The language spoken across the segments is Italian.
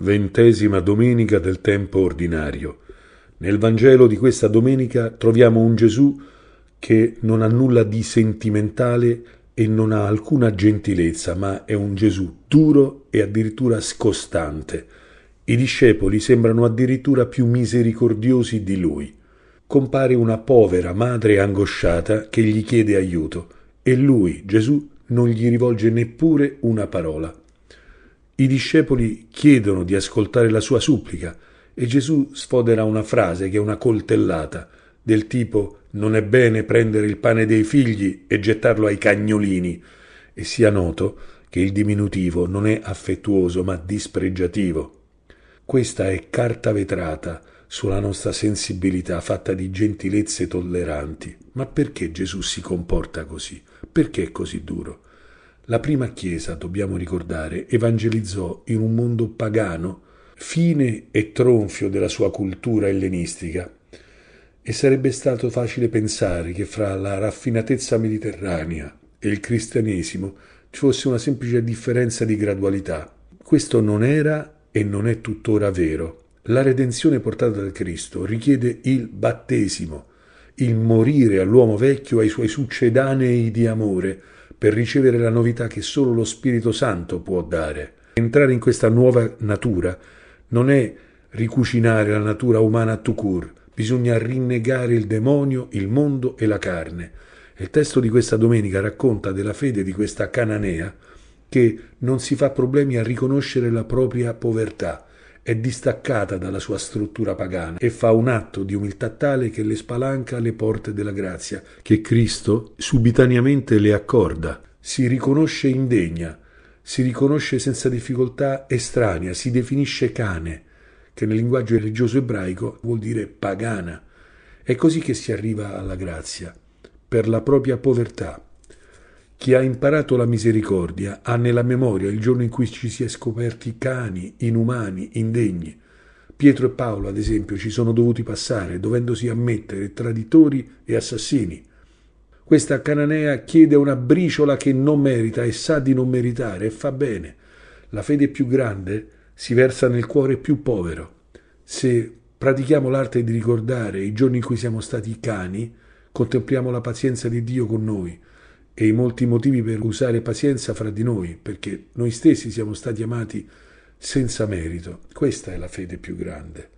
Ventesima domenica del tempo ordinario. Nel Vangelo di questa domenica troviamo un Gesù che non ha nulla di sentimentale e non ha alcuna gentilezza, ma è un Gesù duro e addirittura scostante. I discepoli sembrano addirittura più misericordiosi di lui. Compare una povera madre angosciata che gli chiede aiuto e lui, Gesù, non gli rivolge neppure una parola. I discepoli chiedono di ascoltare la sua supplica e Gesù sfodera una frase che è una coltellata, del tipo non è bene prendere il pane dei figli e gettarlo ai cagnolini, e sia noto che il diminutivo non è affettuoso ma dispregiativo. Questa è carta vetrata sulla nostra sensibilità fatta di gentilezze tolleranti. Ma perché Gesù si comporta così? Perché è così duro? La prima Chiesa, dobbiamo ricordare, evangelizzò in un mondo pagano, fine e tronfio della sua cultura ellenistica, e sarebbe stato facile pensare che fra la raffinatezza mediterranea e il cristianesimo ci fosse una semplice differenza di gradualità. Questo non era e non è tuttora vero. La redenzione portata da Cristo richiede il battesimo, il morire all'uomo vecchio e ai suoi succedanei di amore, per ricevere la novità che solo lo Spirito Santo può dare. Entrare in questa nuova natura non è ricucinare la natura umana a tucur, bisogna rinnegare il demonio, il mondo e la carne. Il testo di questa domenica racconta della fede di questa cananea che non si fa problemi a riconoscere la propria povertà, è distaccata dalla sua struttura pagana e fa un atto di umiltà tale che le spalanca le porte della grazia, che Cristo subitanamente le accorda. Si riconosce indegna, si riconosce senza difficoltà estranea, si definisce cane, che nel linguaggio religioso ebraico vuol dire pagana. È così che si arriva alla grazia, per la propria povertà, chi ha imparato la misericordia ha nella memoria il giorno in cui ci si è scoperti cani, inumani, indegni. Pietro e Paolo, ad esempio, ci sono dovuti passare, dovendosi ammettere traditori e assassini. Questa cananea chiede una briciola che non merita e sa di non meritare e fa bene. La fede più grande si versa nel cuore più povero. Se pratichiamo l'arte di ricordare i giorni in cui siamo stati cani, contempliamo la pazienza di Dio con noi e i molti motivi per usare pazienza fra di noi, perché noi stessi siamo stati amati senza merito. Questa è la fede più grande.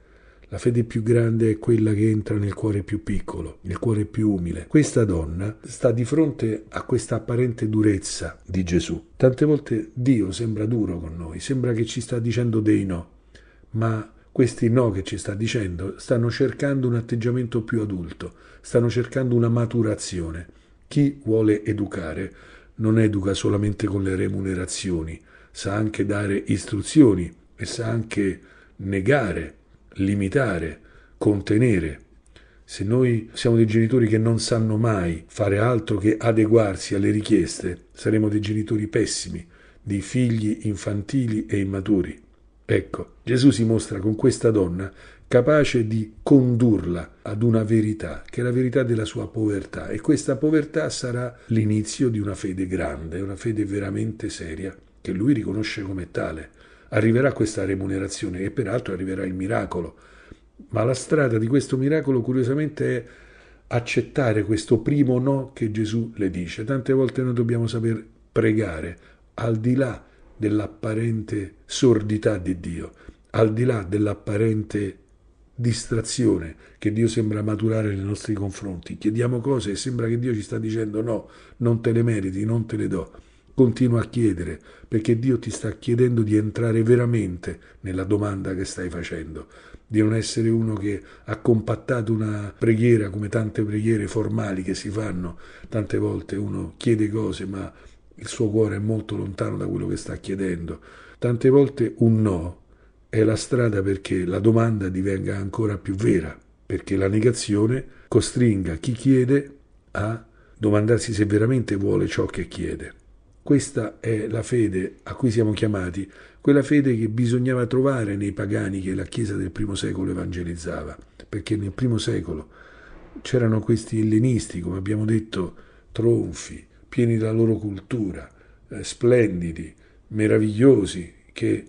La fede più grande è quella che entra nel cuore più piccolo, nel cuore più umile. Questa donna sta di fronte a questa apparente durezza di Gesù. Tante volte Dio sembra duro con noi, sembra che ci sta dicendo dei no, ma questi no che ci sta dicendo stanno cercando un atteggiamento più adulto, stanno cercando una maturazione. Chi vuole educare non educa solamente con le remunerazioni, sa anche dare istruzioni e sa anche negare, limitare, contenere. Se noi siamo dei genitori che non sanno mai fare altro che adeguarsi alle richieste, saremo dei genitori pessimi, di figli infantili e immaturi. Ecco, Gesù si mostra con questa donna capace di condurla ad una verità, che è la verità della sua povertà, e questa povertà sarà l'inizio di una fede grande, una fede veramente seria, che lui riconosce come tale. Arriverà questa remunerazione e peraltro arriverà il miracolo, ma la strada di questo miracolo curiosamente è accettare questo primo no che Gesù le dice. Tante volte noi dobbiamo saper pregare al di là dell'apparente sordità di Dio, al di là dell'apparente distrazione che Dio sembra maturare nei nostri confronti. Chiediamo cose e sembra che Dio ci sta dicendo no, non te le meriti, non te le do. Continua a chiedere perché Dio ti sta chiedendo di entrare veramente nella domanda che stai facendo, di non essere uno che ha compattato una preghiera come tante preghiere formali che si fanno. Tante volte uno chiede cose ma il suo cuore è molto lontano da quello che sta chiedendo. Tante volte un no è la strada perché la domanda divenga ancora più vera, perché la negazione costringa chi chiede a domandarsi se veramente vuole ciò che chiede. Questa è la fede a cui siamo chiamati, quella fede che bisognava trovare nei pagani che la Chiesa del primo secolo evangelizzava, perché nel primo secolo c'erano questi ellenisti, come abbiamo detto, tronfi, pieni della loro cultura, eh, splendidi, meravigliosi, che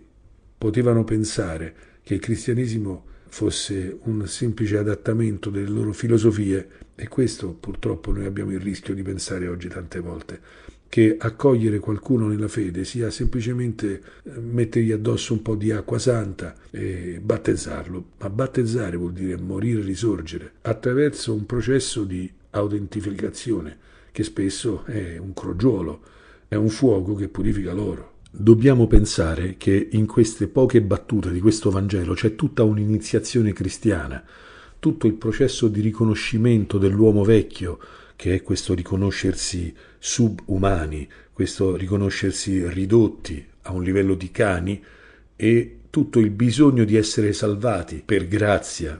potevano pensare che il cristianesimo fosse un semplice adattamento delle loro filosofie e questo purtroppo noi abbiamo il rischio di pensare oggi tante volte che accogliere qualcuno nella fede sia semplicemente eh, mettergli addosso un po' di acqua santa e battezzarlo, ma battezzare vuol dire morire e risorgere attraverso un processo di autentificazione che spesso è un crogiolo, è un fuoco che purifica l'oro. Dobbiamo pensare che in queste poche battute di questo Vangelo c'è tutta un'iniziazione cristiana, tutto il processo di riconoscimento dell'uomo vecchio, che è questo riconoscersi subumani, questo riconoscersi ridotti a un livello di cani e tutto il bisogno di essere salvati per grazia,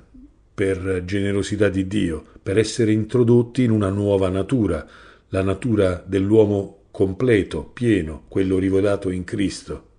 per generosità di Dio, per essere introdotti in una nuova natura, la natura dell'uomo completo, pieno, quello rivelato in Cristo.